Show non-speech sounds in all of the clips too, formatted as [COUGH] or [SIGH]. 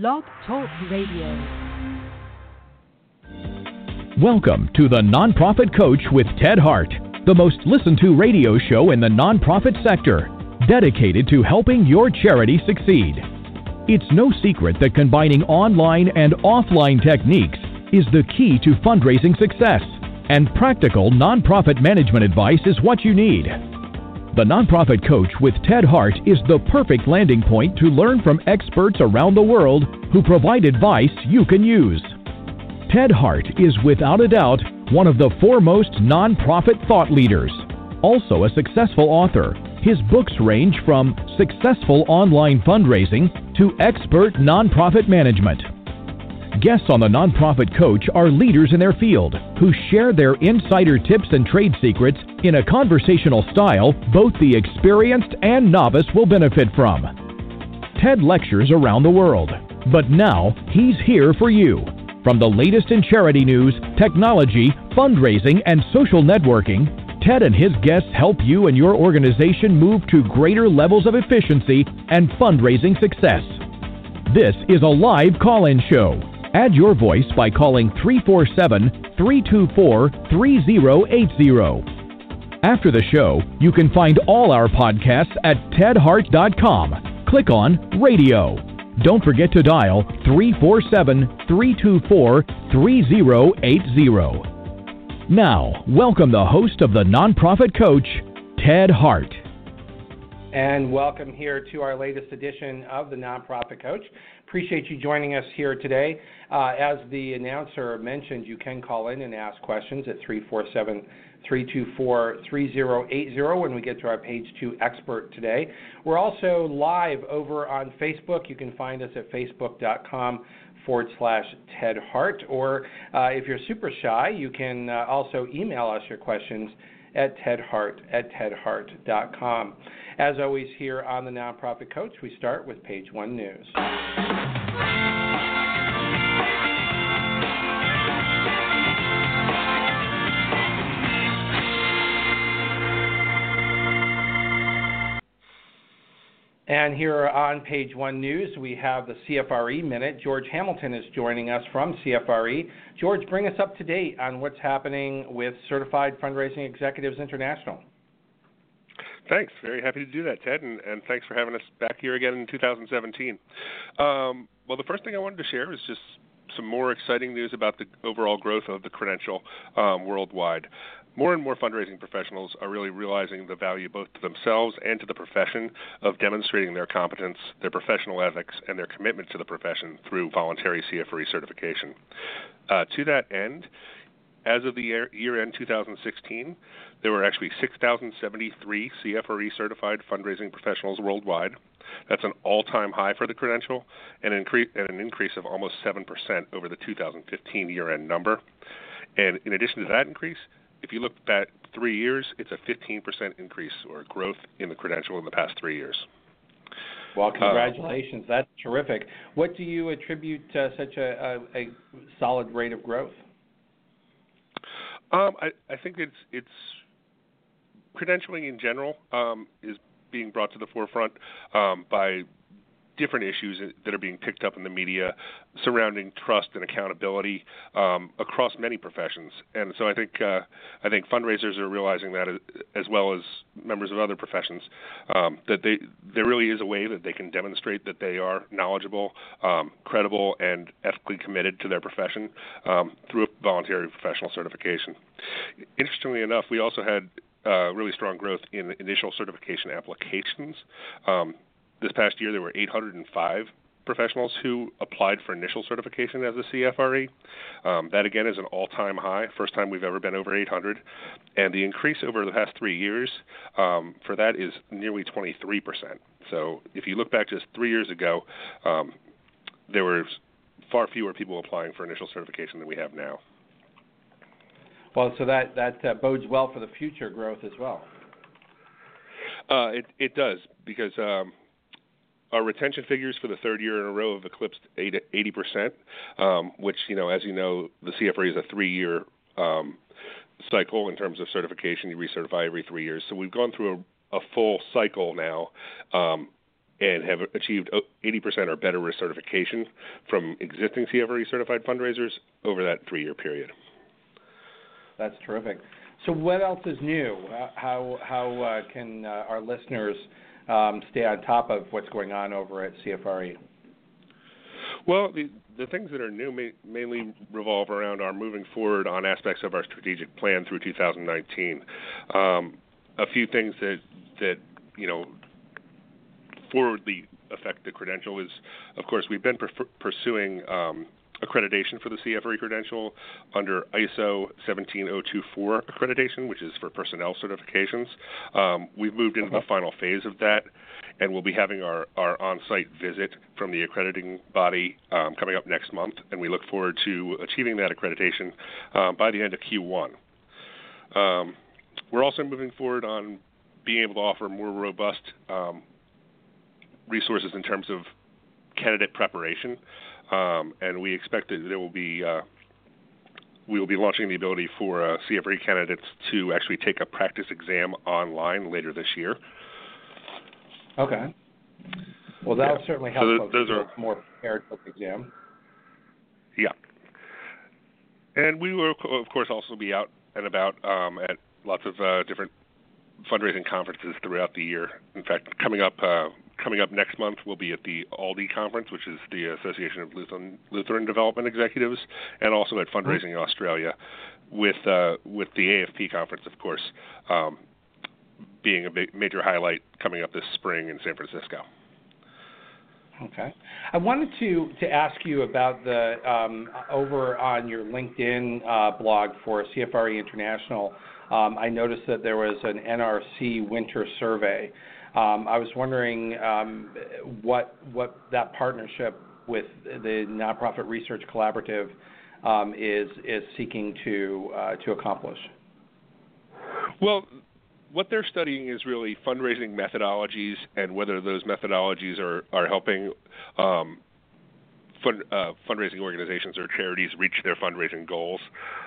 Blog Talk Radio. Welcome to the Nonprofit Coach with Ted Hart, the most listened to radio show in the nonprofit sector, dedicated to helping your charity succeed. It's no secret that combining online and offline techniques is the key to fundraising success, and practical nonprofit management advice is what you need. The Nonprofit Coach with Ted Hart is the perfect landing point to learn from experts around the world who provide advice you can use. Ted Hart is without a doubt one of the foremost nonprofit thought leaders. Also a successful author, his books range from successful online fundraising to expert nonprofit management. Guests on the Nonprofit Coach are leaders in their field who share their insider tips and trade secrets in a conversational style both the experienced and novice will benefit from. Ted lectures around the world, but now he's here for you. From the latest in charity news, technology, fundraising, and social networking, Ted and his guests help you and your organization move to greater levels of efficiency and fundraising success. This is a live call in show Add your voice by calling 347 324 3080. After the show, you can find all our podcasts at tedhart.com. Click on Radio. Don't forget to dial 347 324 3080. Now, welcome the host of the Nonprofit Coach, Ted Hart. And welcome here to our latest edition of the Nonprofit Coach. Appreciate you joining us here today. Uh, as the announcer mentioned, you can call in and ask questions at 347 324 3080 when we get to our page two expert today. We're also live over on Facebook. You can find us at facebook.com forward slash Ted Hart. Or uh, if you're super shy, you can uh, also email us your questions at tedhart at tedhart.com. As always, here on the Nonprofit Coach, we start with page one news. And here on page one news, we have the CFRE Minute. George Hamilton is joining us from CFRE. George, bring us up to date on what's happening with Certified Fundraising Executives International. Thanks. Very happy to do that, Ted, and, and thanks for having us back here again in 2017. Um, well, the first thing I wanted to share is just some more exciting news about the overall growth of the credential um, worldwide more and more fundraising professionals are really realizing the value both to themselves and to the profession of demonstrating their competence, their professional ethics, and their commitment to the profession through voluntary CFRE certification. Uh, to that end, as of the year, year end 2016, there were actually 6,073 CFRE certified fundraising professionals worldwide. That's an all time high for the credential and, incre- and an increase of almost 7% over the 2015 year end number. And in addition to that increase, if you look back three years, it's a 15% increase or growth in the credential in the past three years. Well, congratulations. Uh, That's terrific. What do you attribute uh, such a, a, a, solid rate of growth? Um, I, I, think it's it's credentialing in general um, is being brought to the forefront um, by different issues that are being picked up in the media surrounding trust and accountability um, across many professions. And so I think uh, I think fundraisers are realizing that as well as members of other professions um, that they there really is a way that they can demonstrate that they are knowledgeable, um, credible, and ethically committed to their profession um, through a voluntary professional certification. Interestingly enough, we also had uh, really strong growth in initial certification applications. Um, this past year, there were 805 professionals who applied for initial certification as a CFRE. Um, that again is an all-time high, first time we've ever been over 800, and the increase over the past three years um, for that is nearly 23 percent. So if you look back just three years ago, um, there were far fewer people applying for initial certification than we have now. Well, so that that uh, bodes well for the future growth as well. Uh, it it does because um, our retention figures for the third year in a row have eclipsed 80 percent, um, which you know, as you know, the CFRE is a three-year um, cycle in terms of certification. You recertify every three years, so we've gone through a, a full cycle now. Um, and have achieved 80% or better certification from existing CFRE certified fundraisers over that three year period. That's terrific. So, what else is new? How how uh, can uh, our listeners um, stay on top of what's going on over at CFRE? Well, the the things that are new ma- mainly revolve around our moving forward on aspects of our strategic plan through 2019. Um, a few things that that you know forwardly affect the credential is, of course, we've been pursuing um, accreditation for the CFRE credential under ISO 17024 accreditation, which is for personnel certifications. Um, we've moved into the final phase of that, and we'll be having our, our on site visit from the accrediting body um, coming up next month, and we look forward to achieving that accreditation um, by the end of Q1. Um, we're also moving forward on being able to offer more robust um, resources in terms of candidate preparation um, and we expect that there will be uh, we will be launching the ability for uh, CFRE candidates to actually take a practice exam online later this year. Okay. Well, that'll yeah. certainly help so folks those are, more prepared for the exam. Yeah. And we will, of course, also be out and about um, at lots of uh, different fundraising conferences throughout the year. In fact, coming up uh, coming up next month, we'll be at the ALDE conference, which is the Association of Lutheran, Lutheran Development Executives, and also at Fundraising. Australia, with uh, with the AFP conference, of course, um, being a major highlight coming up this spring in San Francisco. Okay, I wanted to to ask you about the um, over on your LinkedIn uh, blog for CFRE International. Um, I noticed that there was an NRC winter survey. Um, I was wondering um, what what that partnership with the Nonprofit Research Collaborative um, is is seeking to uh, to accomplish. Well, what they're studying is really fundraising methodologies and whether those methodologies are are helping um, fund, uh, fundraising organizations or charities reach their fundraising goals.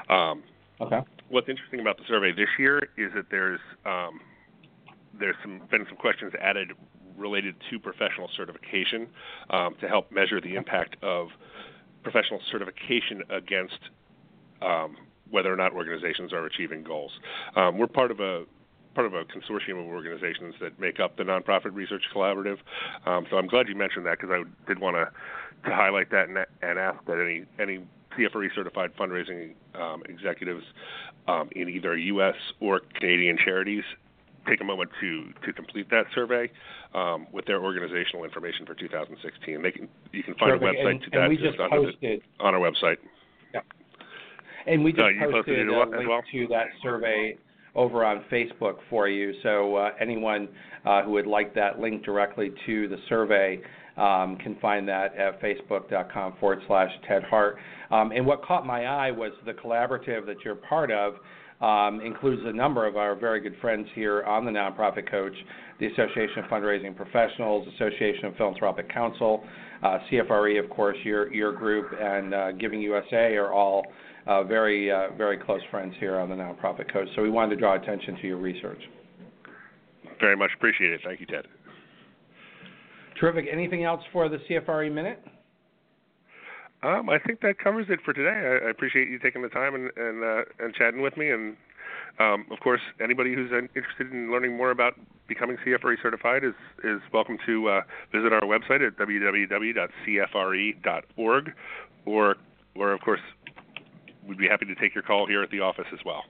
Um, okay. What's interesting about the survey this year is that there's um, there's some, been some questions added related to professional certification um, to help measure the impact of professional certification against um, whether or not organizations are achieving goals. Um, we're part of a part of a consortium of organizations that make up the nonprofit research collaborative. Um, so I'm glad you mentioned that because I did want to to highlight that and, and ask that any any CFRE certified fundraising um, executives um, in either U.S. or Canadian charities take a moment to to complete that survey um, with their organizational information for 2016. They can you can find Terrific. a website and, to that just posted the, on our website. Yeah. And we just uh, posted, posted a link well? to that survey over on Facebook for you. So uh, anyone uh, who would like that link directly to the survey um, can find that at facebook.com forward slash Ted Hart. Um, and what caught my eye was the collaborative that you're part of um, includes a number of our very good friends here on the Nonprofit Coach, the Association of Fundraising Professionals, Association of Philanthropic Counsel, uh, CFRE, of course, your your group, and uh, Giving USA are all uh, very uh, very close friends here on the Nonprofit Coach. So we wanted to draw attention to your research. Very much appreciated. Thank you, Ted. Terrific. Anything else for the CFRE minute? Um, I think that covers it for today. I, I appreciate you taking the time and and, uh, and chatting with me. And um, of course, anybody who's interested in learning more about becoming CFRE certified is is welcome to uh, visit our website at www.cfre.org, or or of course, we'd be happy to take your call here at the office as well.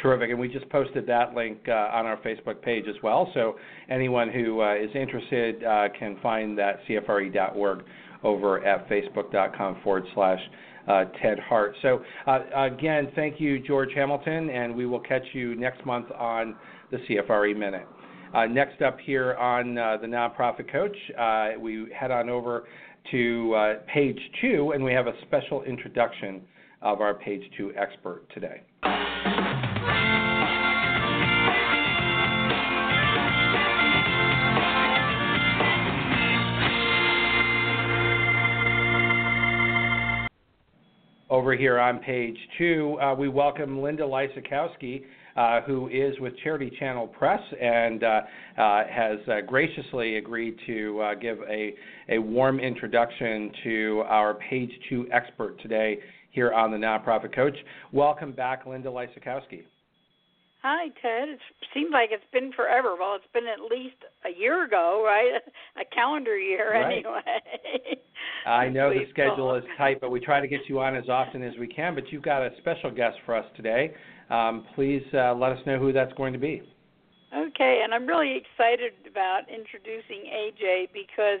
Terrific, and we just posted that link uh, on our Facebook page as well. So anyone who uh, is interested uh, can find that CFRE.org over at facebook.com forward slash uh, Ted Hart. So, uh, again, thank you, George Hamilton, and we will catch you next month on the CFRE Minute. Uh, next up here on uh, the Nonprofit Coach, uh, we head on over to uh, page two, and we have a special introduction of our page two expert today. Over here on page two, uh, we welcome Linda Lysakowski, uh, who is with Charity Channel Press and uh, uh has uh, graciously agreed to uh, give a, a warm introduction to our page two expert today here on the Nonprofit Coach. Welcome back, Linda Lysakowski. Hi, Ted. It seems like it's been forever. Well, it's been at least a year ago, right? [LAUGHS] A calendar year, right. anyway. I know the schedule is tight, but we try to get you on as often as we can. But you've got a special guest for us today. Um, please uh, let us know who that's going to be. Okay, and I'm really excited about introducing AJ because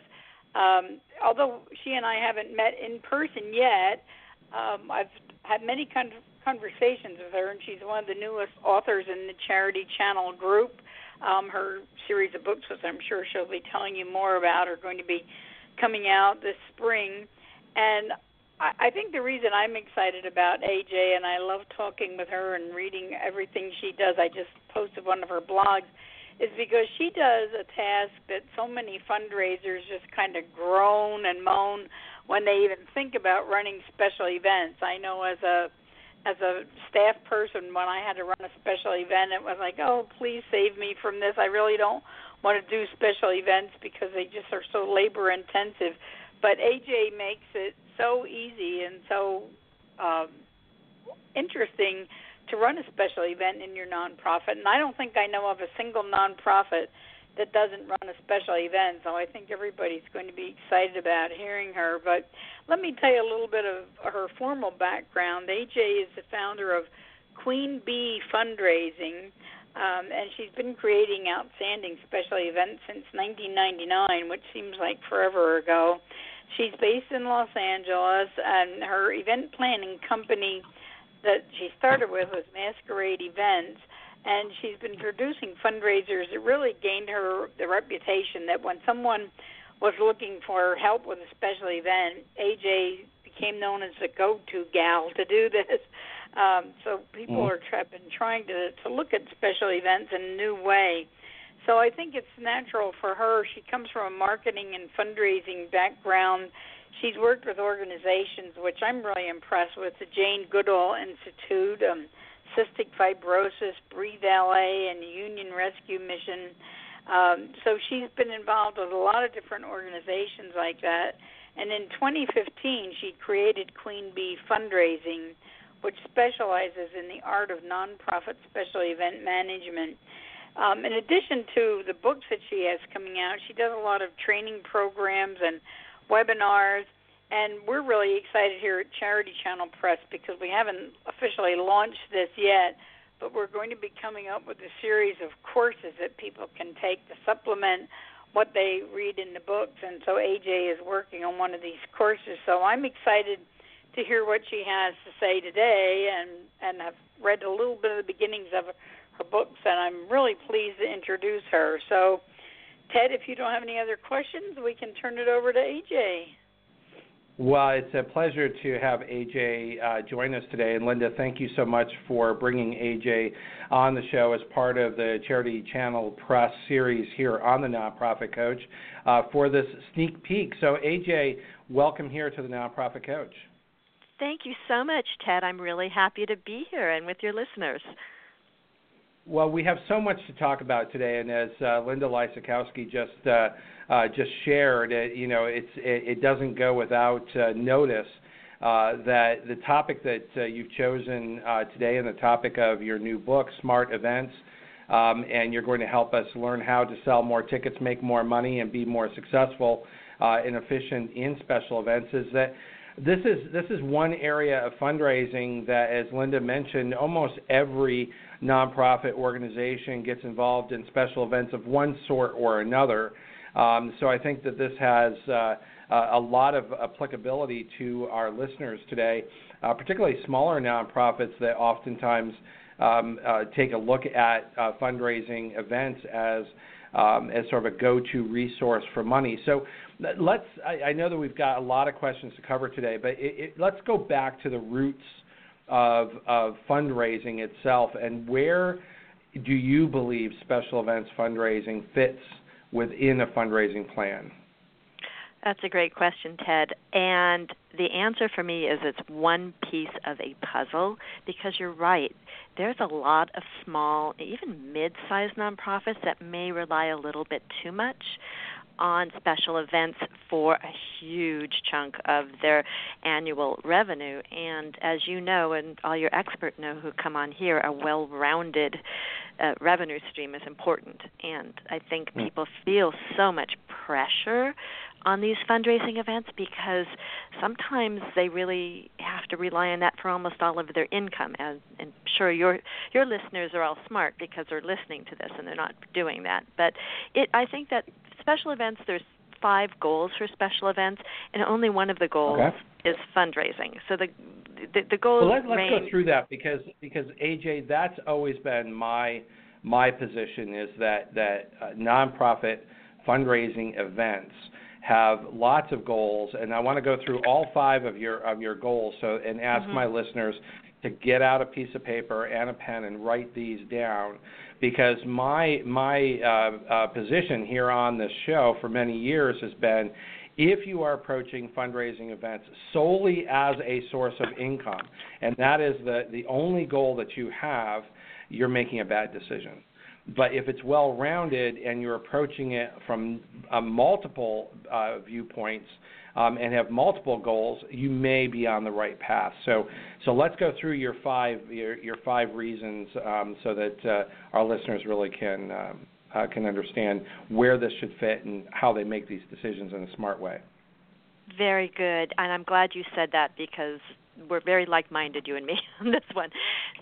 um, although she and I haven't met in person yet, um, I've had many con- conversations with her, and she's one of the newest authors in the Charity Channel group. Um, her series of books, which I'm sure she'll be telling you more about, are going to be coming out this spring. And I, I think the reason I'm excited about AJ, and I love talking with her and reading everything she does, I just posted one of her blogs, is because she does a task that so many fundraisers just kind of groan and moan when they even think about running special events. I know as a as a staff person when I had to run a special event it was like, "Oh, please save me from this. I really don't want to do special events because they just are so labor intensive." But AJ makes it so easy and so um interesting to run a special event in your nonprofit. And I don't think I know of a single nonprofit that doesn't run a special event. So I think everybody's going to be excited about hearing her. But let me tell you a little bit of her formal background. AJ is the founder of Queen Bee Fundraising. Um, and she's been creating outstanding special events since 1999, which seems like forever ago. She's based in Los Angeles, and her event planning company that she started with was Masquerade Events and she's been producing fundraisers that really gained her the reputation that when someone was looking for help with a special event, AJ became known as the go-to gal to do this. Um, so people mm. are have been trying to to look at special events in a new way. So I think it's natural for her. She comes from a marketing and fundraising background. She's worked with organizations, which I'm really impressed with, the Jane Goodall Institute. Um, cystic fibrosis, Breathe LA, and Union Rescue Mission. Um, so she's been involved with a lot of different organizations like that. And in 2015, she created Queen Bee Fundraising, which specializes in the art of nonprofit special event management. Um, in addition to the books that she has coming out, she does a lot of training programs and webinars and we're really excited here at Charity Channel Press because we haven't officially launched this yet, but we're going to be coming up with a series of courses that people can take to supplement what they read in the books. And so AJ is working on one of these courses. So I'm excited to hear what she has to say today, and and have read a little bit of the beginnings of her books, and I'm really pleased to introduce her. So, Ted, if you don't have any other questions, we can turn it over to AJ. Well, it's a pleasure to have AJ uh, join us today. And Linda, thank you so much for bringing AJ on the show as part of the Charity Channel Press series here on the Nonprofit Coach uh, for this sneak peek. So, AJ, welcome here to the Nonprofit Coach. Thank you so much, Ted. I'm really happy to be here and with your listeners. Well, we have so much to talk about today, and as uh, Linda Lysakowski just uh, uh, just shared, it, you know, it's it, it doesn't go without uh, notice uh, that the topic that uh, you've chosen today and the topic of your new book, Smart Events, um, and you're going to help us learn how to sell more tickets, make more money, and be more successful and efficient in special events. Is that this is this is one area of fundraising that, as Linda mentioned, almost every nonprofit organization gets involved in special events of one sort or another. Um, so I think that this has uh, a lot of applicability to our listeners today, uh, particularly smaller nonprofits that oftentimes um, uh, take a look at uh, fundraising events as um, as sort of a go-to resource for money. So let's. I, I know that we've got a lot of questions to cover today, but it, it, let's go back to the roots of of fundraising itself and where do you believe special events fundraising fits within a fundraising plan? That's a great question, Ted. And the answer for me is it's one piece of a puzzle because you're right. There's a lot of small, even mid sized nonprofits that may rely a little bit too much on special events for a huge chunk of their annual revenue. And as you know, and all your experts know who come on here, a well rounded uh, revenue stream is important. And I think hmm. people feel so much pressure on these fundraising events because sometimes they really have to rely on that for almost all of their income and, and sure your your listeners are all smart because they're listening to this and they're not doing that but it I think that special events there's five goals for special events and only one of the goals okay. is fundraising so the the, the goals well, let, let's range... go through that because because AJ that's always been my my position is that that uh, nonprofit fundraising events have lots of goals, and I want to go through all five of your of your goals. So, and ask mm-hmm. my listeners to get out a piece of paper and a pen and write these down, because my my uh, uh, position here on this show for many years has been. If you are approaching fundraising events solely as a source of income, and that is the, the only goal that you have, you're making a bad decision but if it's well rounded and you're approaching it from uh, multiple uh, viewpoints um, and have multiple goals, you may be on the right path. So, so let's go through your five your, your five reasons um, so that uh, our listeners really can um, uh, can understand where this should fit and how they make these decisions in a smart way. Very good, and I'm glad you said that because we're very like-minded, you and me, [LAUGHS] on this one.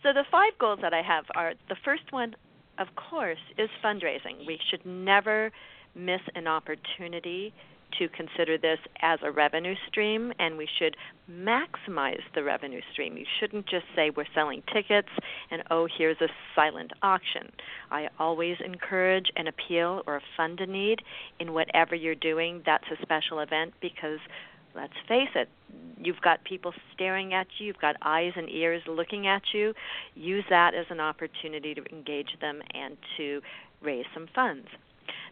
So the five goals that I have are the first one of course, is fundraising. We should never miss an opportunity to consider this as a revenue stream, and we should maximize the revenue stream. You shouldn't just say we're selling tickets and oh, here's a silent auction. I always encourage an appeal or a fund a need in whatever you're doing that's a special event because let's face it, you've got people staring at you, you've got eyes and ears looking at you. Use that as an opportunity to engage them and to raise some funds.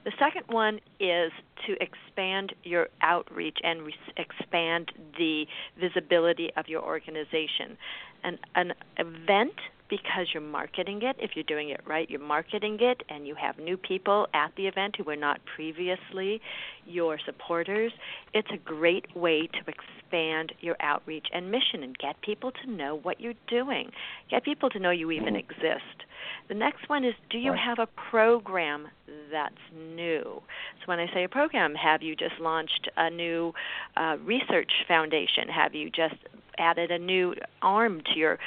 The second one is to expand your outreach and re- expand the visibility of your organization. An, an event because you're marketing it. If you're doing it right, you're marketing it, and you have new people at the event who were not previously your supporters. It's a great way to expand your outreach and mission and get people to know what you're doing, get people to know you even mm-hmm. exist. The next one is do you have a program that's new? So, when I say a program, have you just launched a new uh, research foundation? Have you just added a new arm to your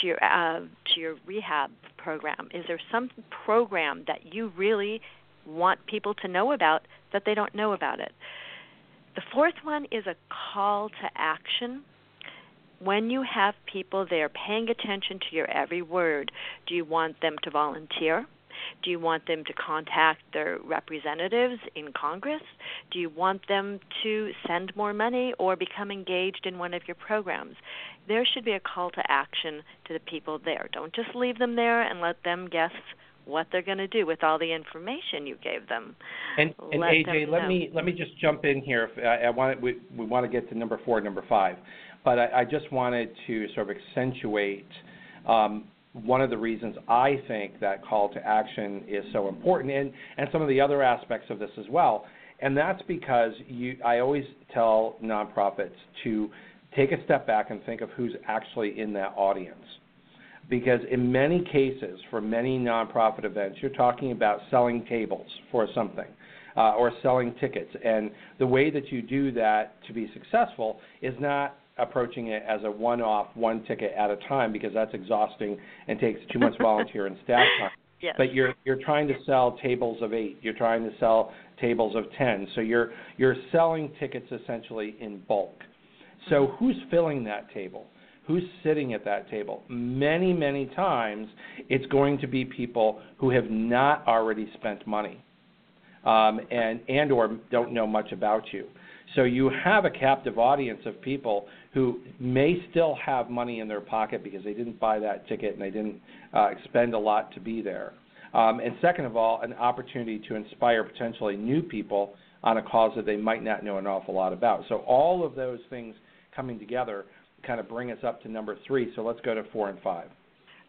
to your uh, to your rehab program? Is there some program that you really want people to know about that they don't know about it? The fourth one is a call to action. When you have people there paying attention to your every word, do you want them to volunteer? Do you want them to contact their representatives in Congress? Do you want them to send more money or become engaged in one of your programs? There should be a call to action to the people there. Don't just leave them there and let them guess what they're going to do with all the information you gave them. And, and AJ, let me let me just jump in here. I, I want we we want to get to number four, number five, but I, I just wanted to sort of accentuate um, one of the reasons I think that call to action is so important, and, and some of the other aspects of this as well. And that's because you, I always tell nonprofits to take a step back and think of who's actually in that audience. Because in many cases, for many nonprofit events, you're talking about selling tables for something. Uh, or selling tickets. And the way that you do that to be successful is not approaching it as a one-off, one ticket at a time because that's exhausting and takes too much [LAUGHS] volunteer and staff time. Yes. But you're you're trying to sell tables of eight. You're trying to sell tables of ten. So you're you're selling tickets essentially in bulk. So mm-hmm. who's filling that table? Who's sitting at that table? Many many times it's going to be people who have not already spent money. um, and and or don't know much about you. So you have a captive audience of people who may still have money in their pocket because they didn't buy that ticket and they didn't uh, expend a lot to be there. Um, and second of all, an opportunity to inspire potentially new people on a cause that they might not know an awful lot about. So all of those things coming together kind of bring us up to number three. So let's go to four and five.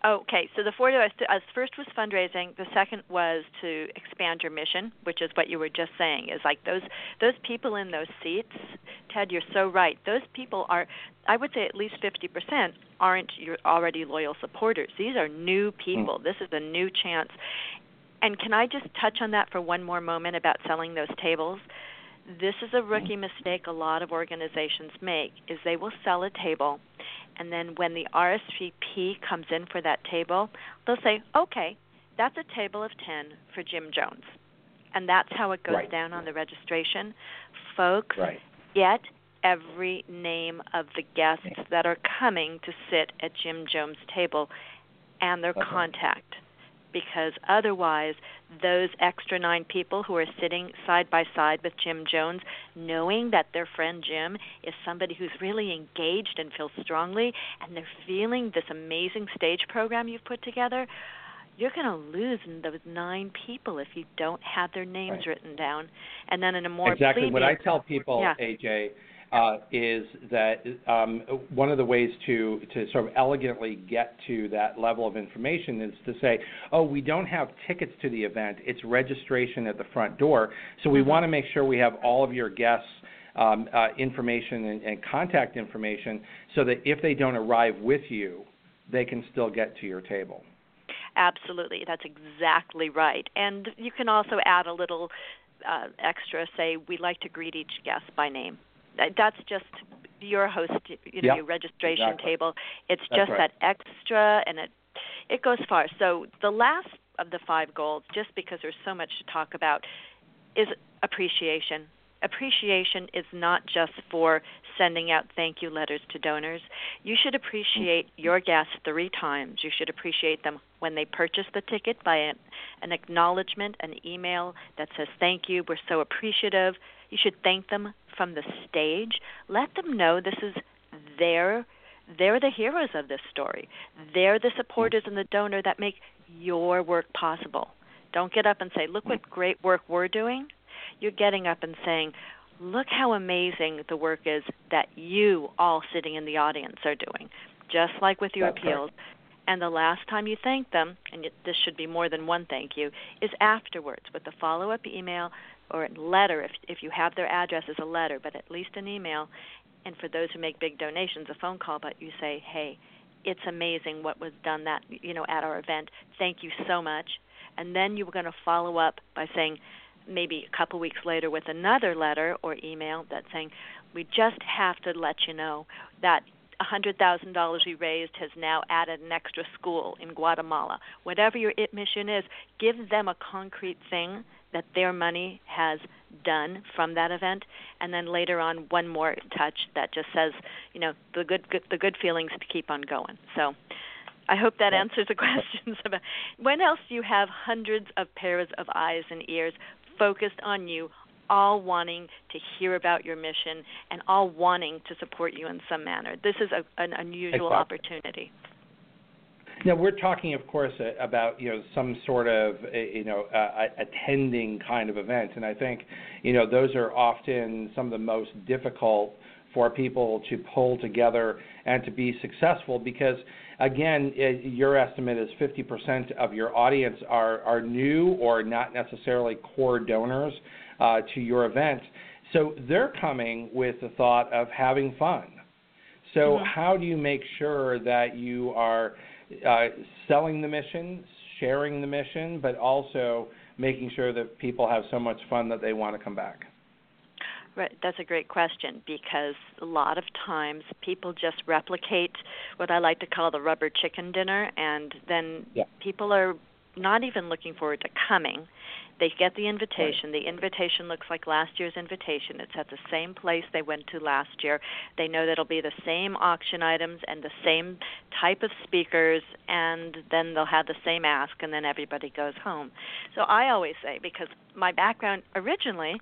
Okay, so the four as first was fundraising. The second was to expand your mission, which is what you were just saying. Is like those those people in those seats. Ted, you're so right. Those people are, I would say, at least 50% aren't your already loyal supporters. These are new people. Mm. This is a new chance. And can I just touch on that for one more moment about selling those tables? This is a rookie mm. mistake a lot of organizations make is they will sell a table and then when the RSVP comes in for that table, they'll say, "Okay, that's a table of 10 for Jim Jones." And that's how it goes right. down on the registration. Folks, right. get every name of the guests that are coming to sit at Jim Jones' table and their okay. contact because otherwise those extra nine people who are sitting side by side with Jim Jones knowing that their friend Jim is somebody who's really engaged and feels strongly and they're feeling this amazing stage program you've put together you're going to lose those nine people if you don't have their names right. written down and then in a more exactly what I tell people yeah. AJ is that um, one of the ways to, to sort of elegantly get to that level of information is to say, oh, we don't have tickets to the event, it's registration at the front door. So we mm-hmm. want to make sure we have all of your guests. Um, uh, information and, and contact information so that if they don't arrive with you, they can still get to your table. Absolutely, that's exactly right. And you can also add a little uh, extra. Say we like to greet each guest by name that's just your host, you know, yep, your registration exactly. table. It's That's just right. that extra, and it it goes far. So the last of the five goals, just because there's so much to talk about, is appreciation. Appreciation is not just for sending out thank you letters to donors. You should appreciate mm-hmm. your guests three times. You should appreciate them when they purchase the ticket by an, an acknowledgement, an email that says thank you, we're so appreciative. You should thank them from the stage. Let them know this is their they're the heroes of this story. They're the supporters and the donor that make your work possible. Don't get up and say, "Look what great work we're doing." You're getting up and saying, "Look how amazing the work is that you all sitting in the audience are doing." Just like with your That's appeals. Right. And the last time you thank them, and this should be more than one thank you, is afterwards with the follow up email or a letter if if you have their address as a letter, but at least an email. And for those who make big donations, a phone call. But you say, hey, it's amazing what was done that you know at our event. Thank you so much. And then you were going to follow up by saying, maybe a couple weeks later with another letter or email that's saying, we just have to let you know that $100,000 we raised has now added an extra school in Guatemala. Whatever your IT mission is, give them a concrete thing that their money has done from that event and then later on one more touch that just says you know the good, good the good feelings to keep on going so I hope that answers the [LAUGHS] questions about when else do you have hundreds of pairs of eyes and ears focused on you all wanting to hear about your mission and all wanting to support you in some manner. This is a, an unusual exactly. opportunity. Now we're talking, of course, about you know some sort of uh, you know uh, attending kind of event, and I think you know those are often some of the most difficult for people to pull together and to be successful because again your estimate is 50% of your audience are are new or not necessarily core donors uh, to your event. So they're coming with the thought of having fun. So mm-hmm. how do you make sure that you are uh, selling the mission, sharing the mission, but also making sure that people have so much fun that they want to come back? Right, that's a great question because a lot of times people just replicate what I like to call the rubber chicken dinner, and then yeah. people are not even looking forward to coming. They get the invitation. The invitation looks like last year's invitation. It's at the same place they went to last year. They know that it'll be the same auction items and the same type of speakers, and then they'll have the same ask, and then everybody goes home. So I always say, because my background originally,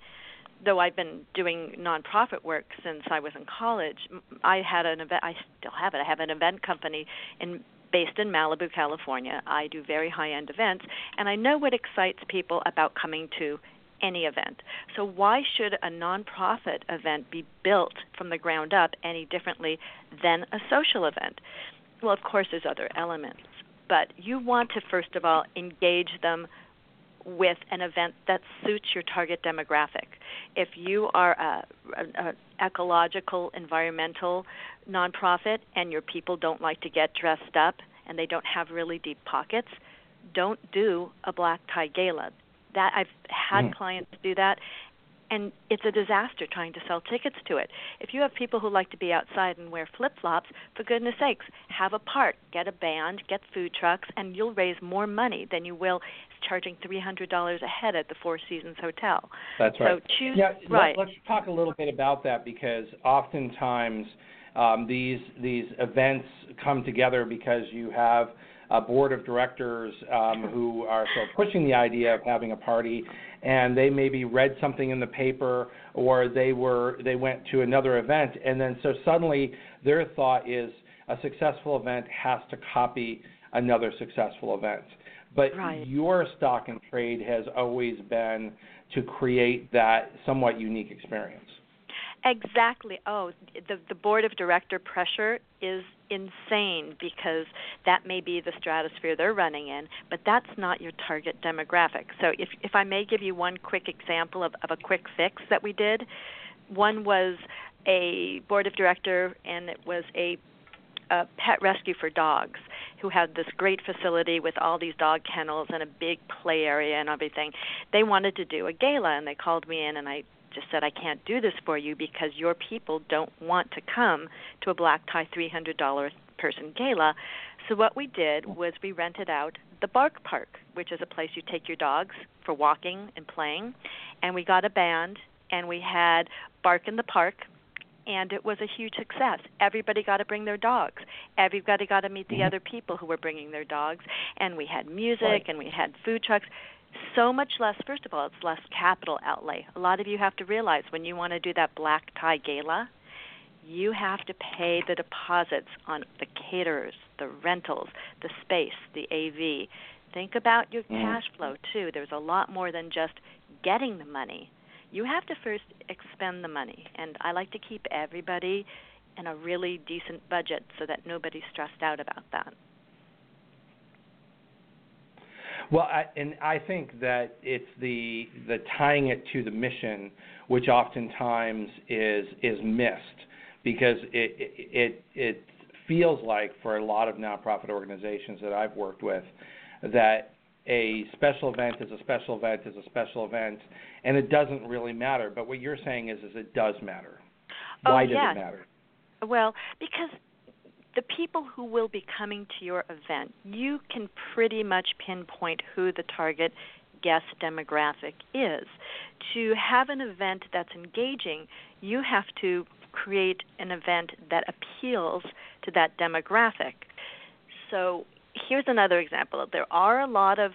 though I've been doing nonprofit work since I was in college, I had an event. I still have it. I have an event company in based in Malibu, California. I do very high end events, and I know what excites people about coming to any event. So, why should a nonprofit event be built from the ground up any differently than a social event? Well, of course, there's other elements, but you want to, first of all, engage them with an event that suits your target demographic. If you are a, a, a ecological, environmental nonprofit and your people don't like to get dressed up and they don't have really deep pockets, don't do a black tie gala. That I've had mm. clients do that and it's a disaster trying to sell tickets to it. If you have people who like to be outside and wear flip-flops, for goodness sakes, have a park, get a band, get food trucks, and you'll raise more money than you will charging $300 a head at the Four Seasons Hotel. That's right. So choose yeah, right. Let, us talk a little bit about that because oftentimes um, these these events come together because you have a board of directors um, who are sort of pushing the idea of having a party, and they maybe read something in the paper or they were they went to another event, and then so suddenly their thought is a successful event has to copy another successful event. But right. your stock and trade has always been to create that somewhat unique experience. Exactly. Oh, the the board of director pressure is insane because that may be the stratosphere they're running in, but that's not your target demographic. So if if I may give you one quick example of, of a quick fix that we did, one was a board of director and it was a, a pet rescue for dogs who had this great facility with all these dog kennels and a big play area and everything. They wanted to do a gala and they called me in and I just said, I can't do this for you because your people don't want to come to a black tie $300 person gala. So what we did was we rented out the Bark Park, which is a place you take your dogs for walking and playing, and we got a band and we had Bark in the Park and it was a huge success. Everybody got to bring their dogs. Everybody got to meet the mm-hmm. other people who were bringing their dogs, and we had music right. and we had food trucks so much less first of all it's less capital outlay a lot of you have to realize when you want to do that black tie gala you have to pay the deposits on the caterers the rentals the space the av think about your mm. cash flow too there's a lot more than just getting the money you have to first expend the money and i like to keep everybody in a really decent budget so that nobody's stressed out about that. Well, I, and I think that it's the the tying it to the mission, which oftentimes is is missed because it it it feels like for a lot of nonprofit organizations that I've worked with that a special event is a special event is a special event, and it doesn't really matter. But what you're saying is, is it does matter. Oh, Why does yes. it matter? Well, because the people who will be coming to your event, you can pretty much pinpoint who the target guest demographic is. To have an event that's engaging, you have to create an event that appeals to that demographic. So here's another example. There are a lot of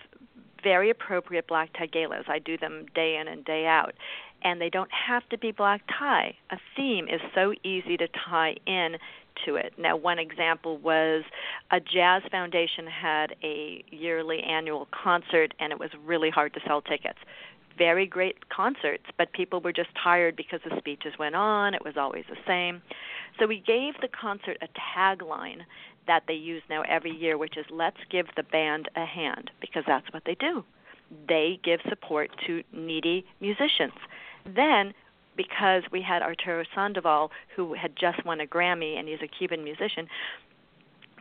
very appropriate black tie galas. I do them day in and day out. And they don't have to be black tie. A theme is so easy to tie in to it. Now, one example was a jazz foundation had a yearly annual concert, and it was really hard to sell tickets. Very great concerts, but people were just tired because the speeches went on. It was always the same. So we gave the concert a tagline that they use now every year, which is "Let's give the band a hand," because that's what they do. They give support to needy musicians. Then because we had Arturo Sandoval, who had just won a Grammy, and he's a Cuban musician,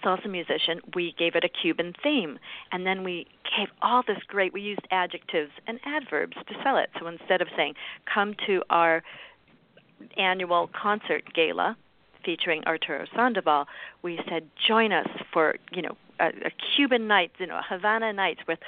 salsa musician, we gave it a Cuban theme. And then we gave all this great, we used adjectives and adverbs to sell it. So instead of saying, come to our annual concert gala featuring Arturo Sandoval, we said, join us for, you know, a, a Cuban night, you know, Havana nights with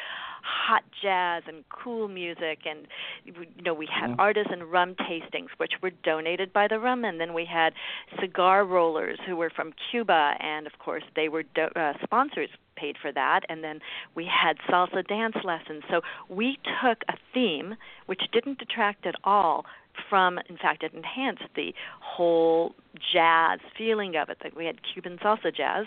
hot jazz and cool music. And you know we had mm-hmm. artisan rum tastings which were donated by the rum and then we had cigar rollers who were from Cuba and of course they were do- uh, sponsors paid for that. And then we had salsa dance lessons. So we took a theme which didn't detract at all from in fact it enhanced the whole jazz feeling of it that we had Cuban salsa jazz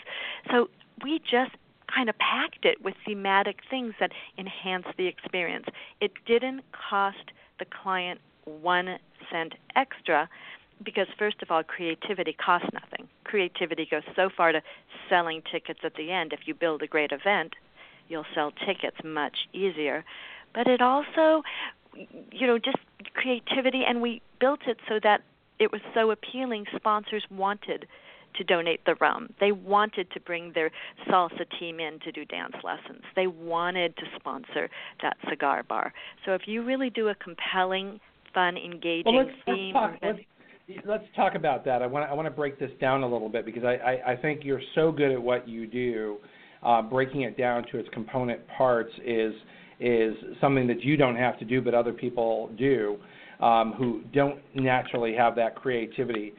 so we just kind of packed it with thematic things that enhanced the experience. It didn't cost the client one cent extra because first of all creativity costs nothing. Creativity goes so far to selling tickets at the end. If you build a great event, you'll sell tickets much easier. But it also you know just creativity and we built it so that it was so appealing sponsors wanted to donate the rum. They wanted to bring their salsa team in to do dance lessons. They wanted to sponsor that cigar bar. So if you really do a compelling, fun, engaging well, let's, theme, let's talk, let's, let's talk about that. I want to, I want to break this down a little bit because I, I, I think you're so good at what you do. Uh, breaking it down to its component parts is is something that you don't have to do, but other people do, um, who don't naturally have that creativity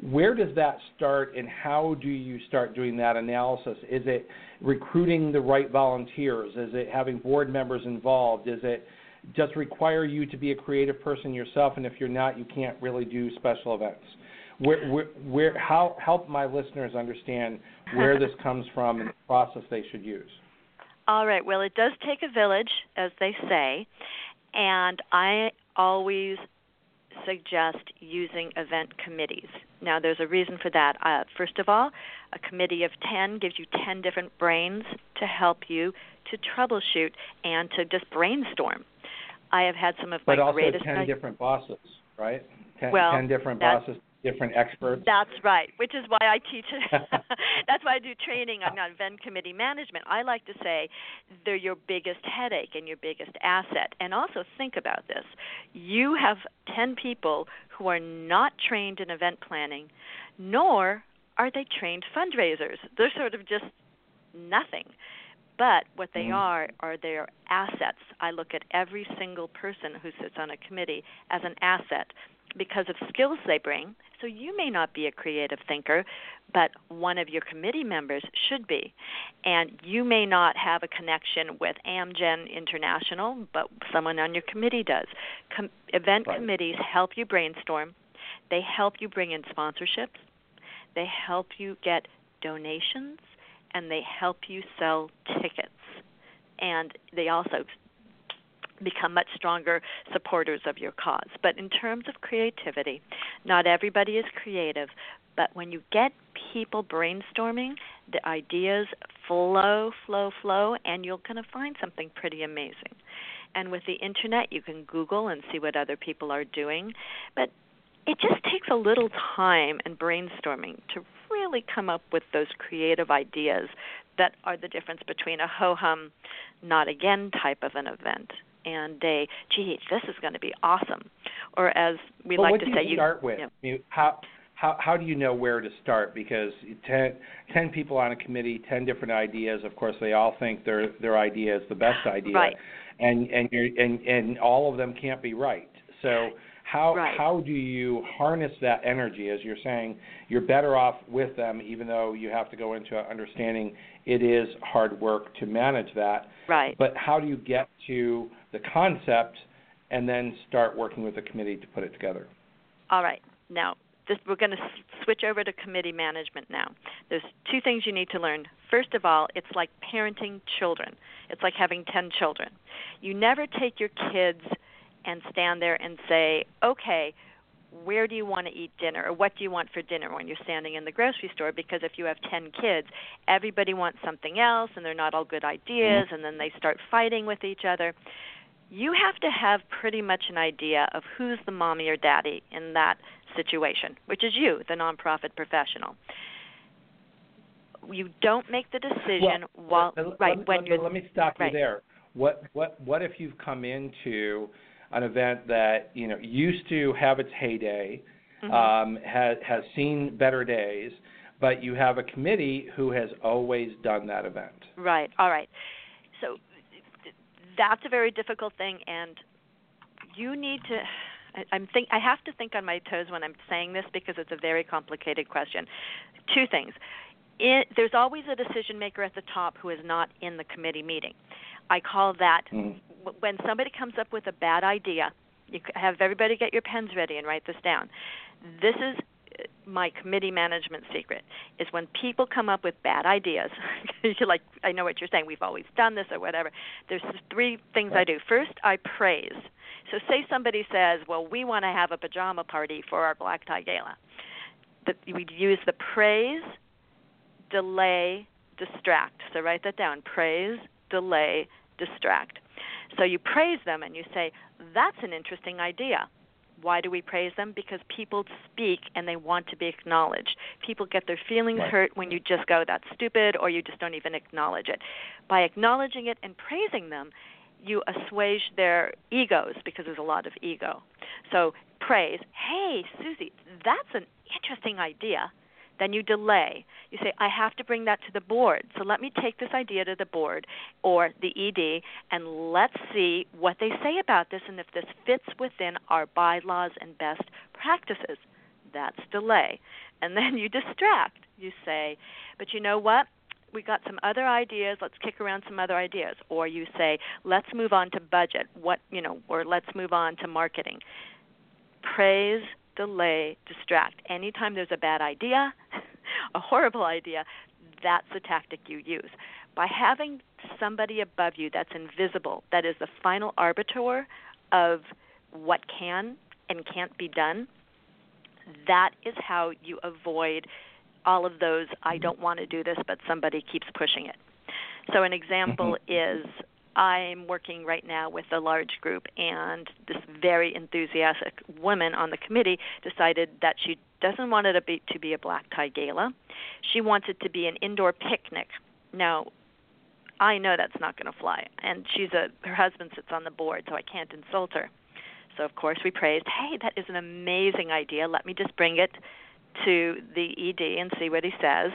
where does that start and how do you start doing that analysis? Is it recruiting the right volunteers? Is it having board members involved? Is it just require you to be a creative person yourself and if you're not you can't really do special events? Where, where, where how help my listeners understand where this comes from and the process they should use. All right. Well, it does take a village, as they say, and I always suggest using event committees. Now, there's a reason for that. Uh, first of all, a committee of 10 gives you 10 different brains to help you to troubleshoot and to just brainstorm. I have had some of my greatest. but also greatest. 10 different bosses, right? 10, well, 10 different bosses different experts. That's right, which is why I teach. [LAUGHS] [LAUGHS] that's why I do training on, on event committee management. I like to say they're your biggest headache and your biggest asset. And also think about this: you have ten people who are not trained in event planning, nor are they trained fundraisers. They're sort of just nothing. But what they mm. are are their assets. I look at every single person who sits on a committee as an asset because of skills they bring. So you may not be a creative thinker, but one of your committee members should be. And you may not have a connection with Amgen International, but someone on your committee does. Com- event right. committees help you brainstorm, they help you bring in sponsorships, they help you get donations, and they help you sell tickets. And they also become much stronger supporters of your cause. But in terms of creativity, not everybody is creative, but when you get people brainstorming, the ideas flow, flow, flow, and you're going to find something pretty amazing. And with the internet, you can Google and see what other people are doing, but it just takes a little time and brainstorming to really come up with those creative ideas that are the difference between a ho hum, not again type of an event and a gee, this is going to be awesome. Or as we well, like to say, you start with. You, how how how do you know where to start? Because ten, 10 people on a committee, ten different ideas. Of course, they all think their their idea is the best [LAUGHS] idea, right. and and you're, and and all of them can't be right. So how right. how do you harness that energy? As you're saying, you're better off with them, even though you have to go into understanding it is hard work to manage that. Right. But how do you get to the concept and then start working with the committee to put it together? All right. Now, this, we're going to switch over to committee management now. There's two things you need to learn. First of all, it's like parenting children. It's like having 10 children. You never take your kids and stand there and say, okay, where do you want to eat dinner or what do you want for dinner when you're standing in the grocery store because if you have 10 kids everybody wants something else and they're not all good ideas mm-hmm. and then they start fighting with each other you have to have pretty much an idea of who's the mommy or daddy in that situation which is you the nonprofit professional you don't make the decision well, while let, right let, when let, you're let me stop right. you there what what what if you've come into an event that you know used to have its heyday, mm-hmm. um, has has seen better days, but you have a committee who has always done that event. Right. All right. So that's a very difficult thing, and you need to. I, am think I have to think on my toes when I'm saying this because it's a very complicated question. Two things. It, there's always a decision maker at the top who is not in the committee meeting. I call that mm. when somebody comes up with a bad idea. You have everybody get your pens ready and write this down. This is my committee management secret is when people come up with bad ideas. [LAUGHS] you're like, I know what you're saying. We've always done this or whatever. There's three things I do. First, I praise. So say somebody says, "Well, we want to have a pajama party for our black tie gala." That we use the praise, delay, distract. So write that down. Praise, delay, distract. So you praise them and you say, "That's an interesting idea." Why do we praise them? Because people speak and they want to be acknowledged. People get their feelings right. hurt when you just go, that's stupid, or you just don't even acknowledge it. By acknowledging it and praising them, you assuage their egos because there's a lot of ego. So praise, hey, Susie, that's an interesting idea. Then you delay. You say, I have to bring that to the board. So let me take this idea to the board or the ED and let's see what they say about this and if this fits within our bylaws and best practices. That's delay. And then you distract. You say, but you know what? we got some other ideas let's kick around some other ideas or you say let's move on to budget what you know or let's move on to marketing praise delay, distract. Anytime there's a bad idea, [LAUGHS] a horrible idea, that's the tactic you use. By having somebody above you that's invisible, that is the final arbiter of what can and can't be done, that is how you avoid all of those I don't want to do this, but somebody keeps pushing it. So, an example mm-hmm. is I'm working right now with a large group, and this very enthusiastic woman on the committee decided that she doesn't want it to be, to be a black tie gala. She wants it to be an indoor picnic. Now, I know that's not going to fly, and she's a her husband sits on the board, so I can't insult her. So of course we praised, "Hey, that is an amazing idea. Let me just bring it to the ED and see what he says."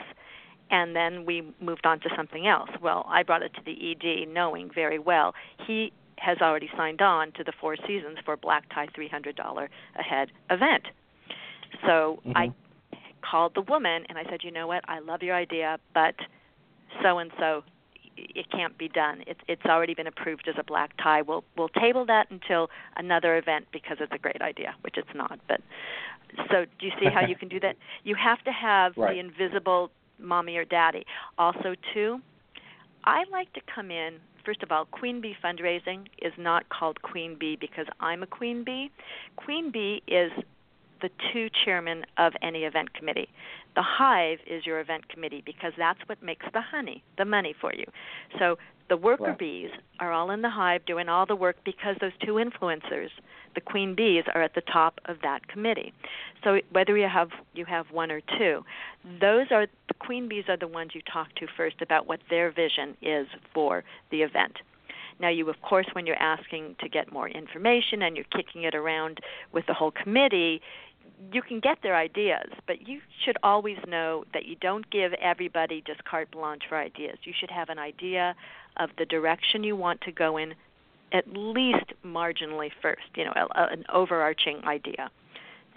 And then we moved on to something else. Well, I brought it to the ED knowing very well he has already signed on to the Four Seasons for Black Tie $300 a head event. So mm-hmm. I called the woman and I said, "You know what? I love your idea, but so and so it can't be done. It's it's already been approved as a black tie. We'll we'll table that until another event because it's a great idea, which it's not. But so do you see how you can do that? [LAUGHS] You have to have right. the invisible mommy or daddy. Also, too, I like to come in. First of all, Queen Bee fundraising is not called Queen Bee because I'm a Queen Bee. Queen Bee is the two chairmen of any event committee. The hive is your event committee because that's what makes the honey, the money for you. So the worker right. bees are all in the hive doing all the work because those two influencers, the queen bees, are at the top of that committee. So whether you have you have one or two, those are the queen bees are the ones you talk to first about what their vision is for the event. Now, you, of course, when you're asking to get more information and you're kicking it around with the whole committee, you can get their ideas, but you should always know that you don't give everybody just carte blanche for ideas. You should have an idea of the direction you want to go in, at least marginally first. You know, a, a, an overarching idea.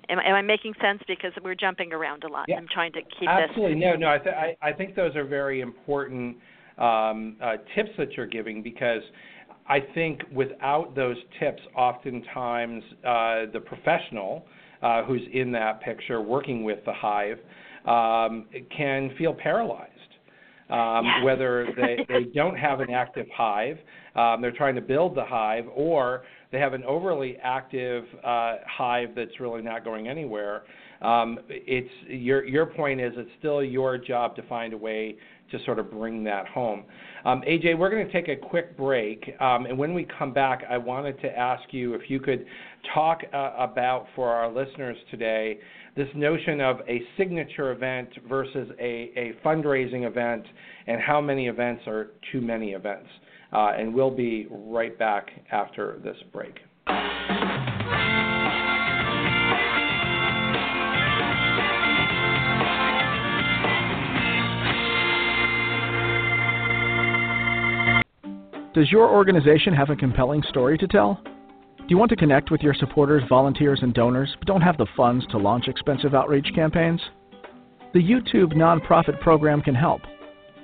Am, am, I making sense? Because we're jumping around a lot. Yeah, I'm trying to keep absolutely. this. Absolutely. No, no. I, th- I, I think those are very important um, uh, tips that you're giving because I think without those tips, oftentimes uh, the professional uh, who's in that picture working with the hive um, can feel paralyzed. Um, yeah. whether [LAUGHS] they, they don't have an active hive, um, they're trying to build the hive, or they have an overly active uh, hive that's really not going anywhere. Um, it's your your point is it's still your job to find a way to sort of bring that home. Um, AJ, we're going to take a quick break, um, and when we come back, I wanted to ask you if you could talk uh, about for our listeners today this notion of a signature event versus a, a fundraising event and how many events are too many events. Uh, and we'll be right back after this break. Does your organization have a compelling story to tell? Do you want to connect with your supporters, volunteers, and donors, but don't have the funds to launch expensive outreach campaigns? The YouTube nonprofit program can help.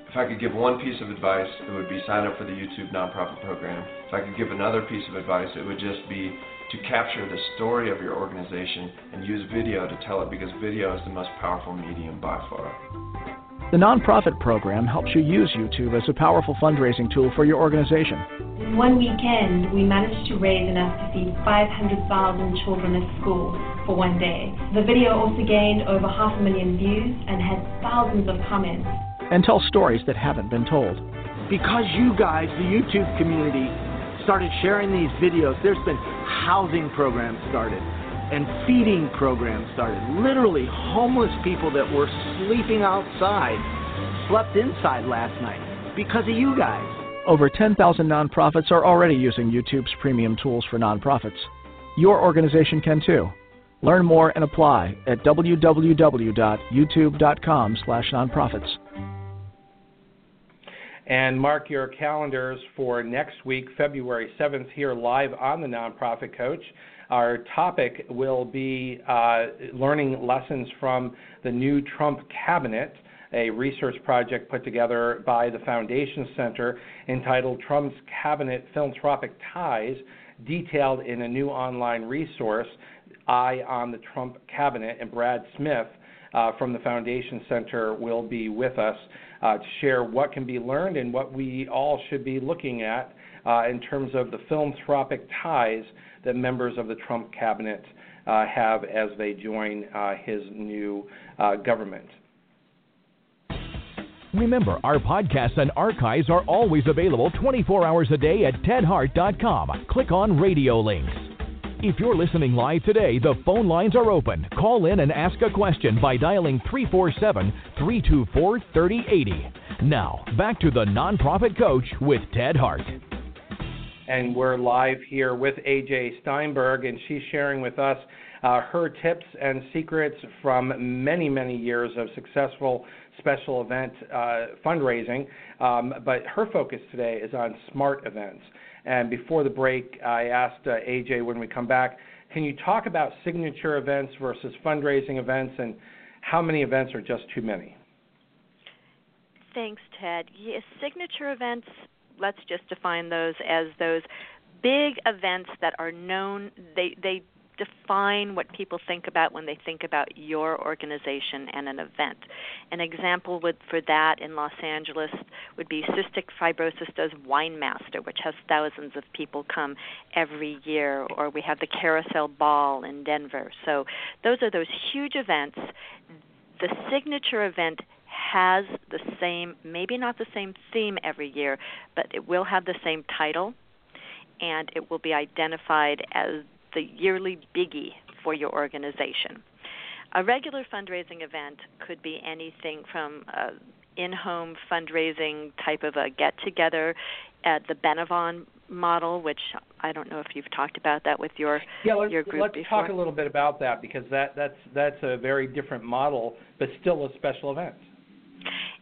If I could give one piece of advice, it would be sign up for the YouTube nonprofit program. If I could give another piece of advice, it would just be to capture the story of your organization and use video to tell it because video is the most powerful medium by far. The nonprofit program helps you use YouTube as a powerful fundraising tool for your organization. In one weekend, we managed to raise enough to feed 500,000 children at school for one day. The video also gained over half a million views and had thousands of comments and tell stories that haven't been told. Because you guys, the YouTube community, started sharing these videos, there's been housing programs started and feeding programs started. Literally, homeless people that were sleeping outside slept inside last night because of you guys. Over 10,000 nonprofits are already using YouTube's premium tools for nonprofits. Your organization can too. Learn more and apply at www.youtube.com/nonprofits and mark your calendars for next week, February 7th, here live on the Nonprofit Coach. Our topic will be uh, learning lessons from the new Trump cabinet, a research project put together by the Foundation Center entitled Trump's Cabinet Philanthropic Ties, detailed in a new online resource, Eye on the Trump Cabinet. And Brad Smith uh, from the Foundation Center will be with us uh, to share what can be learned and what we all should be looking at uh, in terms of the philanthropic ties that members of the Trump cabinet uh, have as they join uh, his new uh, government. Remember, our podcasts and archives are always available 24 hours a day at tedhart.com. Click on radio links. If you're listening live today, the phone lines are open. Call in and ask a question by dialing 347 324 3080. Now, back to the Nonprofit Coach with Ted Hart. And we're live here with AJ Steinberg, and she's sharing with us uh, her tips and secrets from many, many years of successful special event uh, fundraising. Um, but her focus today is on smart events. And before the break, I asked uh, AJ when we come back, can you talk about signature events versus fundraising events and how many events are just too many? Thanks, Ted. Yes, signature events, let's just define those as those big events that are known they they define what people think about when they think about your organization and an event. An example would for that in Los Angeles would be Cystic Fibrosis does Wine Master, which has thousands of people come every year, or we have the Carousel Ball in Denver. So those are those huge events. The signature event has the same, maybe not the same theme every year, but it will have the same title and it will be identified as the yearly biggie for your organization. A regular fundraising event could be anything from a in-home fundraising type of a get-together at the Benevon model, which I don't know if you've talked about that with your yeah, let's, your group let's before. talk a little bit about that because that that's that's a very different model, but still a special event.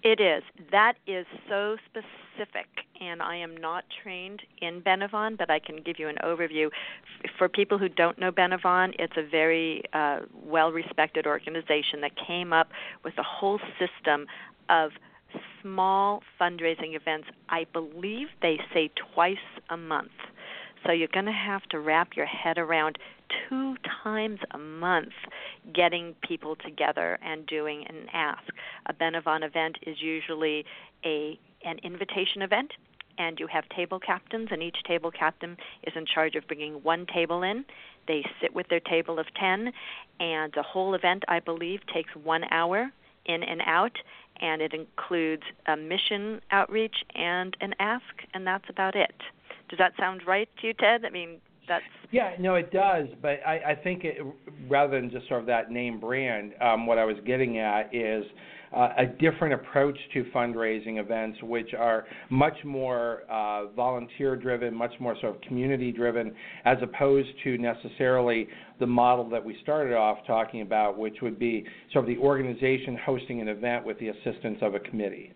It is. That is so specific, and I am not trained in Benevon, but I can give you an overview. For people who don't know Benevon, it's a very uh, well respected organization that came up with a whole system of small fundraising events. I believe they say twice a month. So you're going to have to wrap your head around two times a month getting people together and doing an ask. A Benevon event is usually a an invitation event and you have table captains and each table captain is in charge of bringing one table in. They sit with their table of 10 and the whole event i believe takes 1 hour in and out and it includes a mission outreach and an ask and that's about it. Does that sound right to you ted? I mean that's yeah, no, it does. But I, I think it, rather than just sort of that name brand, um, what I was getting at is uh, a different approach to fundraising events, which are much more uh, volunteer driven, much more sort of community driven, as opposed to necessarily the model that we started off talking about, which would be sort of the organization hosting an event with the assistance of a committee.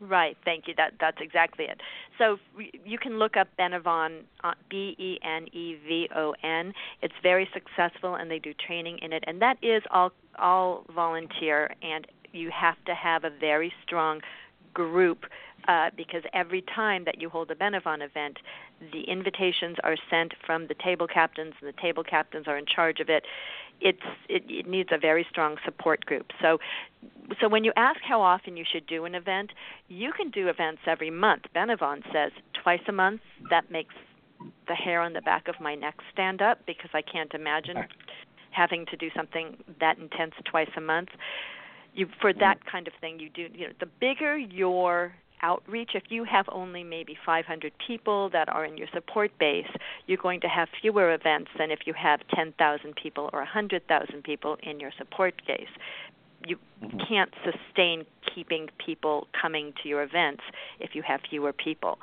Right. Thank you. That that's exactly it. So you can look up Benevon, uh, B E N E V O N. It's very successful, and they do training in it, and that is all all volunteer, and you have to have a very strong group uh, because every time that you hold a Benevon event, the invitations are sent from the table captains, and the table captains are in charge of it. It's it, it needs a very strong support group. So, so when you ask how often you should do an event, you can do events every month. Benevon says twice a month. That makes the hair on the back of my neck stand up because I can't imagine having to do something that intense twice a month. You for that kind of thing, you do. You know, the bigger your outreach, if you have only maybe 500 people that are in your support base, you're going to have fewer events than if you have 10,000 people or 100,000 people in your support base. You mm-hmm. can't sustain keeping people coming to your events if you have fewer people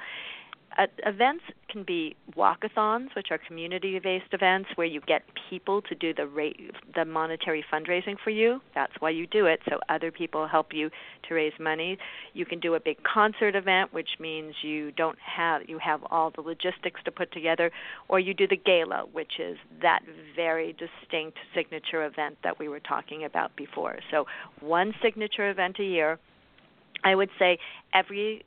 uh, events can be walkathons, which are community-based events where you get people to do the ra- the monetary fundraising for you. That's why you do it, so other people help you to raise money. You can do a big concert event, which means you don't have you have all the logistics to put together, or you do the gala, which is that very distinct signature event that we were talking about before. So one signature event a year. I would say every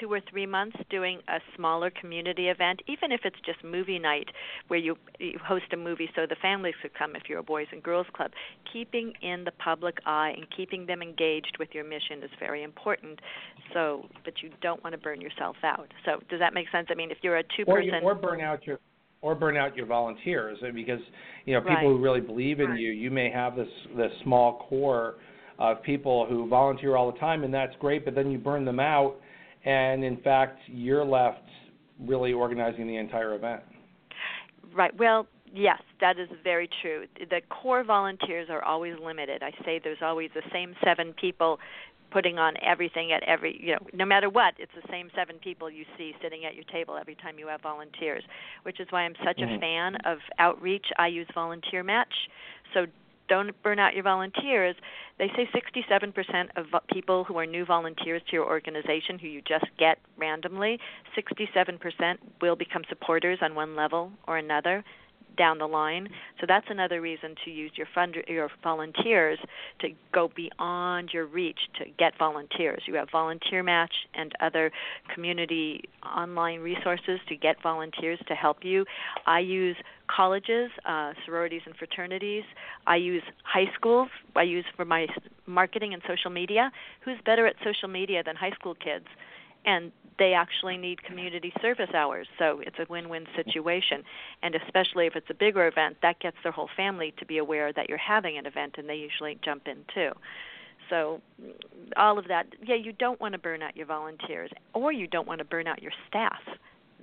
two or three months doing a smaller community event, even if it's just movie night where you, you host a movie so the families could come if you're a boys and girls club. Keeping in the public eye and keeping them engaged with your mission is very important. So, but you don't want to burn yourself out. So, does that make sense? I mean, if you're a two-person or, or burn out your or burn out your volunteers eh, because you know people right. who really believe in right. you you may have this this small core of people who volunteer all the time and that's great but then you burn them out and in fact, you're left really organizing the entire event. Right. Well, yes, that is very true. The core volunteers are always limited. I say there's always the same seven people putting on everything at every you know no matter what it's the same seven people you see sitting at your table every time you have volunteers which is why i'm such mm-hmm. a fan of outreach i use volunteer match so don't burn out your volunteers. They say 67% of people who are new volunteers to your organization who you just get randomly, 67% will become supporters on one level or another down the line. So that's another reason to use your fund your volunteers to go beyond your reach to get volunteers. You have Volunteer Match and other community online resources to get volunteers to help you. I use colleges, uh, sororities and fraternities. I use high schools. I use for my marketing and social media. Who's better at social media than high school kids? And they actually need community service hours. So it's a win win situation. And especially if it's a bigger event, that gets their whole family to be aware that you're having an event and they usually jump in too. So all of that, yeah, you don't want to burn out your volunteers or you don't want to burn out your staff.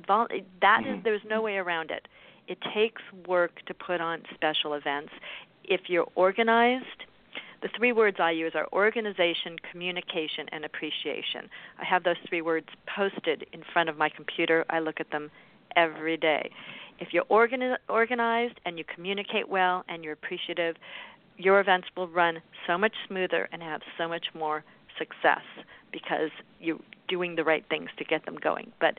Vol- that is mm-hmm. there's no way around it. It takes work to put on special events. If you're organized, the three words I use are organization, communication, and appreciation. I have those three words posted in front of my computer. I look at them every day. If you're organi- organized and you communicate well and you're appreciative, your events will run so much smoother and have so much more success because you're doing the right things to get them going. But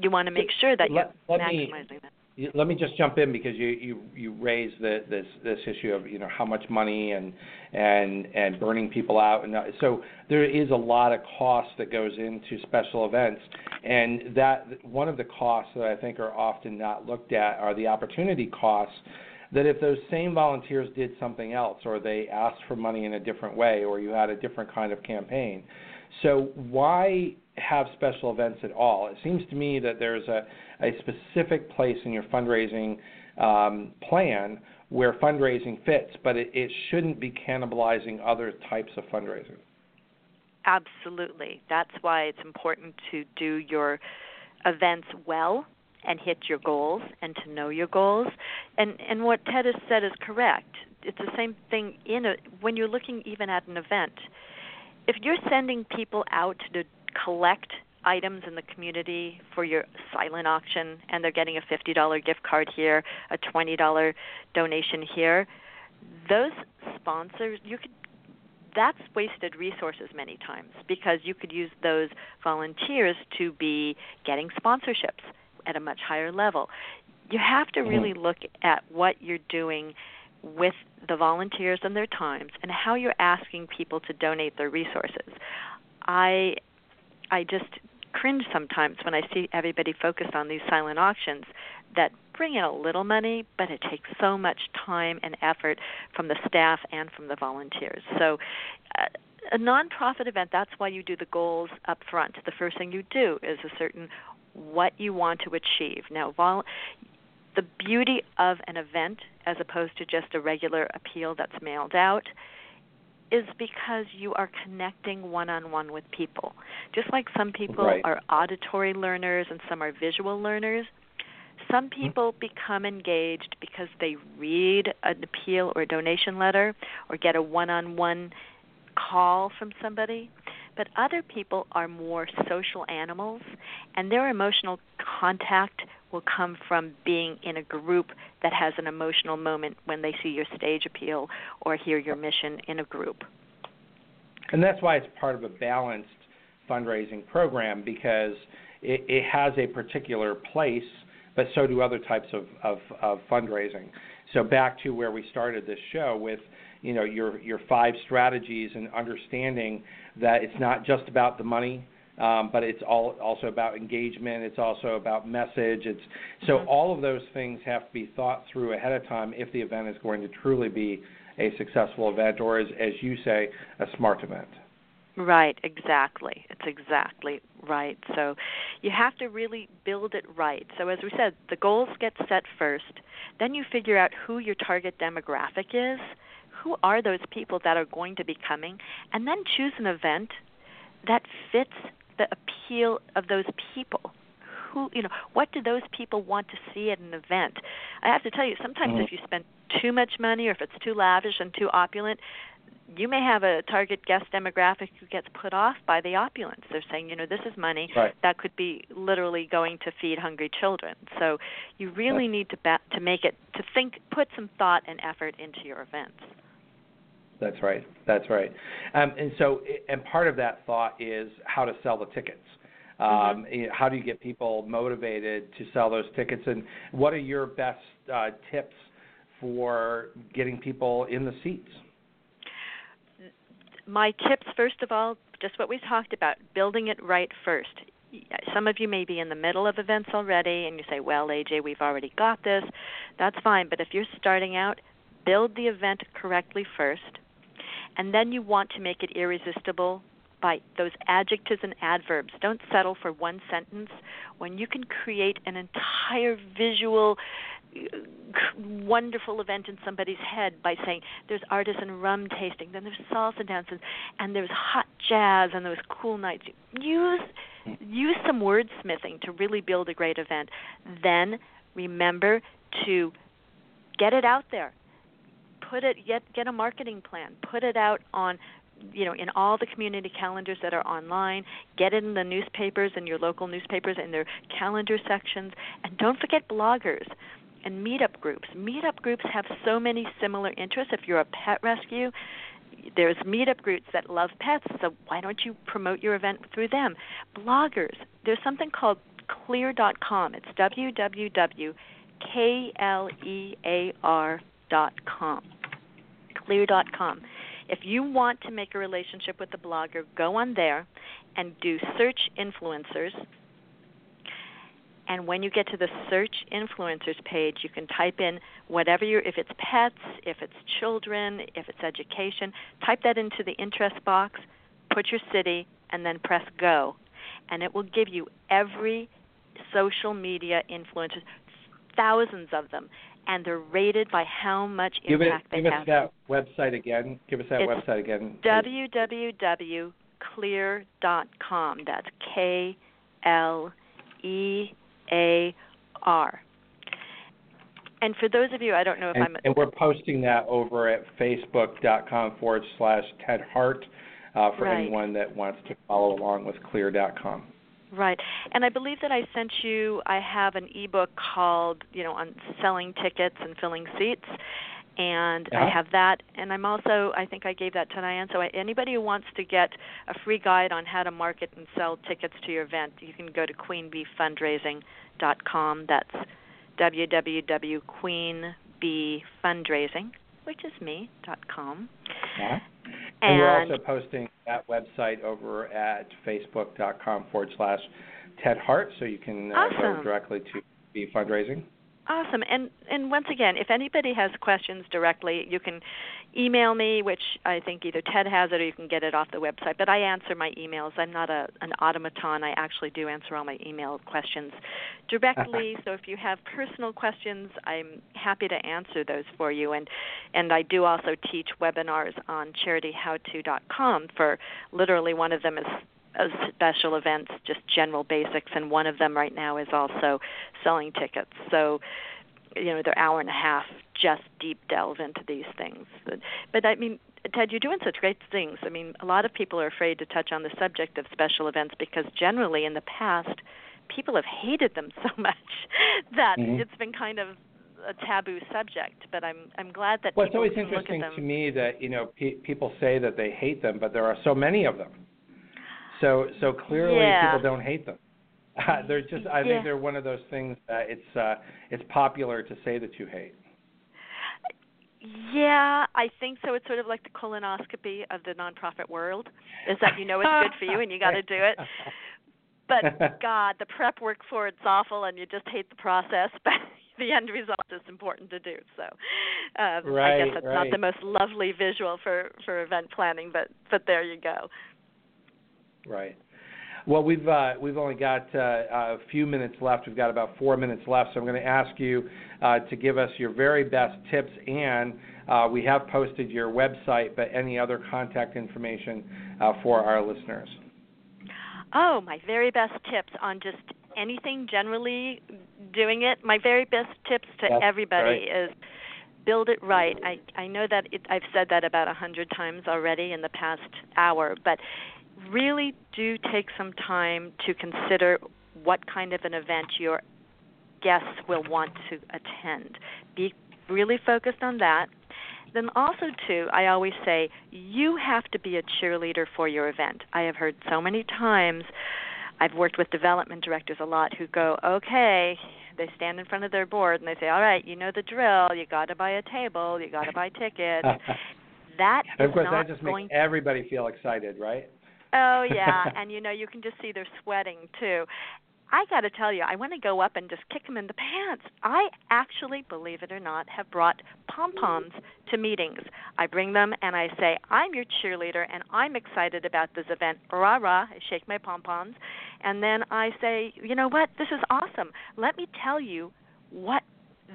you want to make sure that you're let, let maximizing me, that let me just jump in because you you you raised the, this this issue of you know how much money and and and burning people out. And uh, so there is a lot of cost that goes into special events. And that one of the costs that I think are often not looked at are the opportunity costs that if those same volunteers did something else or they asked for money in a different way or you had a different kind of campaign. So why have special events at all? It seems to me that there's a a specific place in your fundraising um, plan where fundraising fits, but it, it shouldn't be cannibalizing other types of fundraising. Absolutely. That's why it's important to do your events well and hit your goals and to know your goals. And and what Ted has said is correct. It's the same thing in a when you're looking even at an event. If you're sending people out to collect items in the community for your silent auction and they're getting a $50 gift card here, a $20 donation here, those sponsors you could that's wasted resources many times because you could use those volunteers to be getting sponsorships at a much higher level. You have to really mm-hmm. look at what you're doing with the volunteers and their times and how you're asking people to donate their resources. I I just cringe sometimes when I see everybody focused on these silent auctions that bring in a little money, but it takes so much time and effort from the staff and from the volunteers. So, uh, a nonprofit event, that's why you do the goals up front. The first thing you do is a certain what you want to achieve. Now, vol- the beauty of an event as opposed to just a regular appeal that's mailed out is because you are connecting one on one with people. Just like some people Right. are auditory learners and some are visual learners, some mm-hmm. people become engaged because they read an appeal or a donation letter or get a one on one call from somebody. But other people are more social animals, and their emotional contact will come from being in a group that has an emotional moment when they see your stage appeal or hear your mission in a group. And that's why it's part of a balanced fundraising program because it, it has a particular place, but so do other types of, of, of fundraising. So back to where we started this show with, you know, your your five strategies and understanding that it's not just about the money, um, but it's all also about engagement. It's also about message. It's so all of those things have to be thought through ahead of time if the event is going to truly be a successful event, or as as you say, a smart event. Right, exactly. It's exactly right. So you have to really build it right. So as we said, the goals get set first, then you figure out who your target demographic is, who are those people that are going to be coming, and then choose an event that fits the appeal of those people. Who, you know, what do those people want to see at an event? I have to tell you, sometimes Mhm. if you spend too much money or if it's too lavish and too opulent, you may have a target guest demographic who gets put off by the opulence. They're saying, you know, this is money Right. that could be literally going to feed hungry children. So you really Right. need to ba- to make it to think, put some thought and effort into your events. That's right. That's right. Um, and so, and part of that thought is how to sell the tickets. Um, know, How do you get people motivated to sell those tickets? And what are your best uh, tips for getting people in the seats? my tips first of all just what we talked about building it right first some of you may be in the middle of events already and you say well aj we've already got this that's fine but if you're starting out build the event correctly first and then you want to make it irresistible by those adjectives and adverbs don't settle for one sentence when you can create an entire visual uh, wonderful event in somebody's head by saying there's artisan rum tasting, then there's salsa dances, and there's hot jazz, and there's cool nights. Use use some wordsmithing to really build a great event. Then remember to get it out there. Put it get get a marketing plan. Put it out on you know in all the community calendars that are online get in the newspapers and your local newspapers in their calendar sections and don't forget bloggers and meetup groups. Meetup groups have so many similar interests. If you're a pet rescue, there's meetup groups that love pets, so why don't you promote your event through them? Bloggers, there's something called klear.com. It's www.klear.com. Klear.com. If you want to make a relationship with the blogger, go on there and do search influencers and when you get to the search influencers page you can type in whatever your if it's pets if it's children if it's education type that into the interest box put your city and then press go and it will give you every social media influencers thousands of them and they're rated by how much Give, it, impact they give have us that website again. Give us that It's website again. www.klear.com. That's K L E A R. And for those of you, I don't know if and, I'm. and we're posting that over at facebook.com forward slash Ted Hart uh, for Right. anyone that wants to follow along with klear.com. Right. And I believe that I sent you I have an ebook called, you know, on selling tickets and filling seats. and Yeah. I uh-huh. have that. And I'm also, I think I gave that to Diane. So I, anybody who wants to get a free guide on how to market and sell tickets to your event, you can go to queenbeefundraising.com. That's www.queenbeefundraising, which is me, dot com. Yeah. And, we're also posting that website over at facebook.com forward slash Ted Hart, so you can uh, go directly to be fundraising. Awesome. And and once again, if anybody has questions directly, you can email me, which I think either Ted has it or you can get it off the website. But I answer my emails. I'm not a an automaton. I actually do answer all my email questions directly. [LAUGHS] so if you have personal questions, I'm happy to answer those for you. And and I do also teach webinars on charityhowto.com for literally one of them is special events, just general basics, and one of them right now is also selling tickets. So, you know, they're hour and a half, just deep delve into these things. But, but I mean, Ted, you're doing such great things. I mean, a lot of people are afraid to touch on the subject of special events because generally in the past, people have hated them so [LAUGHS] much that Mhm. it's been kind of a taboo subject. But I'm I'm glad that Well, it's always interesting to me that you know pe- people say that they hate them, but there are so many of them. So so clearly Yeah. people don't hate them. Uh, [LAUGHS] they're just I Yeah. think they're one of those things that it's uh, it's popular to say that you hate. Yeah, I think so. It's sort of like the colonoscopy of the nonprofit world, is that you know it's good for you and you [LAUGHS] got to do it. But [LAUGHS] God, the prep work for it's awful, and you just hate the process. But the end result is important to do. So, um, I guess that's not the most lovely visual for for event planning, but but there you go. Right. Well, we've uh, we've only got uh, a few minutes left. We've got about four minutes left, so I'm going to ask you uh, to give us your very best tips. And uh, we have posted your website, but any other contact information uh, for our listeners. Oh, my very best tips on just anything generally doing it. My very best tips to That's everybody right. is build it right. I I know that it, I've said that about a hundred times already in the past hour, but really do take some time to consider what kind of an event your guests will want to attend. Be really focused on that. Then also too, I always say you have to be a cheerleader for your event. I have heard so many times I've worked with development directors a lot who go, "Okay, they stand in front of their board and they say, "All right, you know the drill. You got to buy a table, you got to buy tickets." [LAUGHS] That And of course, that just makes everybody feel excited, right? Oh yeah, [LAUGHS] and you know you can just see they're sweating too. I got to tell you, I want to go up and just kick them in the pants. I actually, believe it or not, have brought pom poms to meetings. I bring them and I say, "I'm your cheerleader, and I'm excited about this event." Rah rah! I shake my pom poms, and then I say, "You know what? This is awesome. Let me tell you what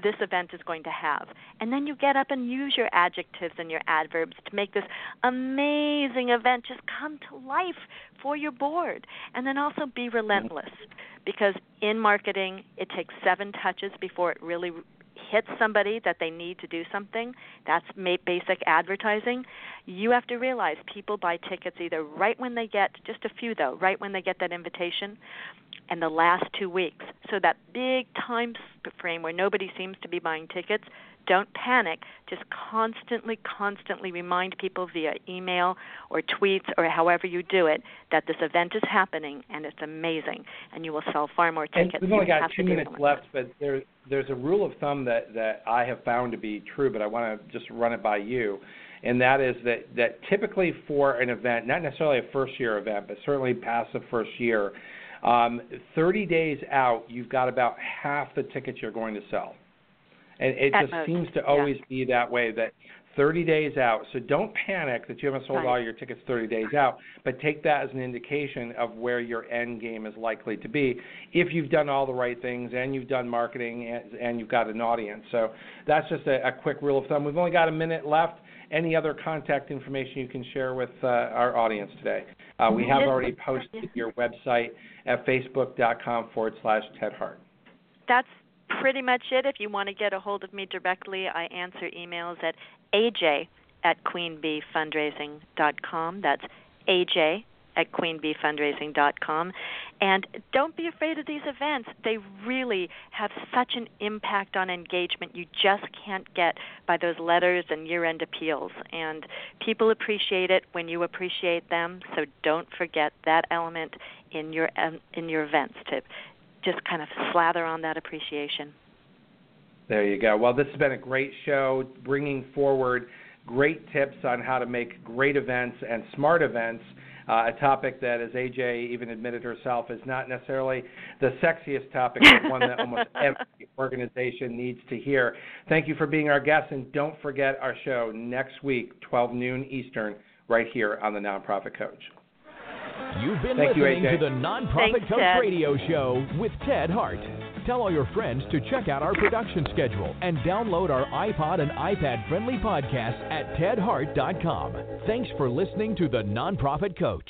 this event is going to have. And then you get up and use your adjectives and your adverbs to make this amazing event just come to life for your board. And then also be relentless because in marketing, it takes seven touches before it really hits somebody that they need to do something. That's basic advertising. You have to realize people buy tickets either right when they get, just a few though, right when they get that invitation and the last two weeks. So that big time frame where nobody seems to be buying tickets, don't panic. Just constantly, constantly remind people via email or tweets or however you do it that this event is happening and it's amazing, and you will sell far more And tickets. we've only got two minutes left, but there, there's a rule of thumb that, that I have found to be true, but I want to just run it by you. And that is that, that typically for an event, not necessarily a first year event, but certainly past the first year, um, 30 days out, you've got about half the tickets you're going to sell. And it At just most, seems to yeah. always be that way that 30 days out. So don't panic that you haven't sold Right. all your tickets 30 days out, but take that as an indication of where your end game is likely to be if you've done all the right things and you've done marketing and, and you've got an audience. So that's just a, a quick rule of thumb. We've only got a minute left. Any other contact information you can share with uh, our audience today? Uh, we have already posted your website at facebook.com forward slash Ted Hart. That's pretty much it. If you want to get a hold of me directly, I answer emails at aj at queenbeefundraising.com. That's aj at queenbeefundraising.com. And don't be afraid of these events. They really have such an impact on engagement you just can't get by those letters and year end appeals. And people appreciate it when you appreciate them, so don't forget that element in your um, in your events to just kind of slather on that appreciation. There you go. Well, this has been a great show, bringing forward great tips on how to make great events and smart events. Uh, a topic that, as AJ even admitted herself, is not necessarily the sexiest topic, but one that almost [LAUGHS] every organization needs to hear. Thank you for being our guest, and don't forget our show next week, 12 noon Eastern, right here on the Nonprofit Coach. You've been Thank listening you, to the Nonprofit Thanks, Coach Ted. Radio Show with Ted Hart. Tell all your friends to check out our production schedule and download our iPod and iPad friendly podcast at tedhart.com. Thanks for listening to the Nonprofit Coach.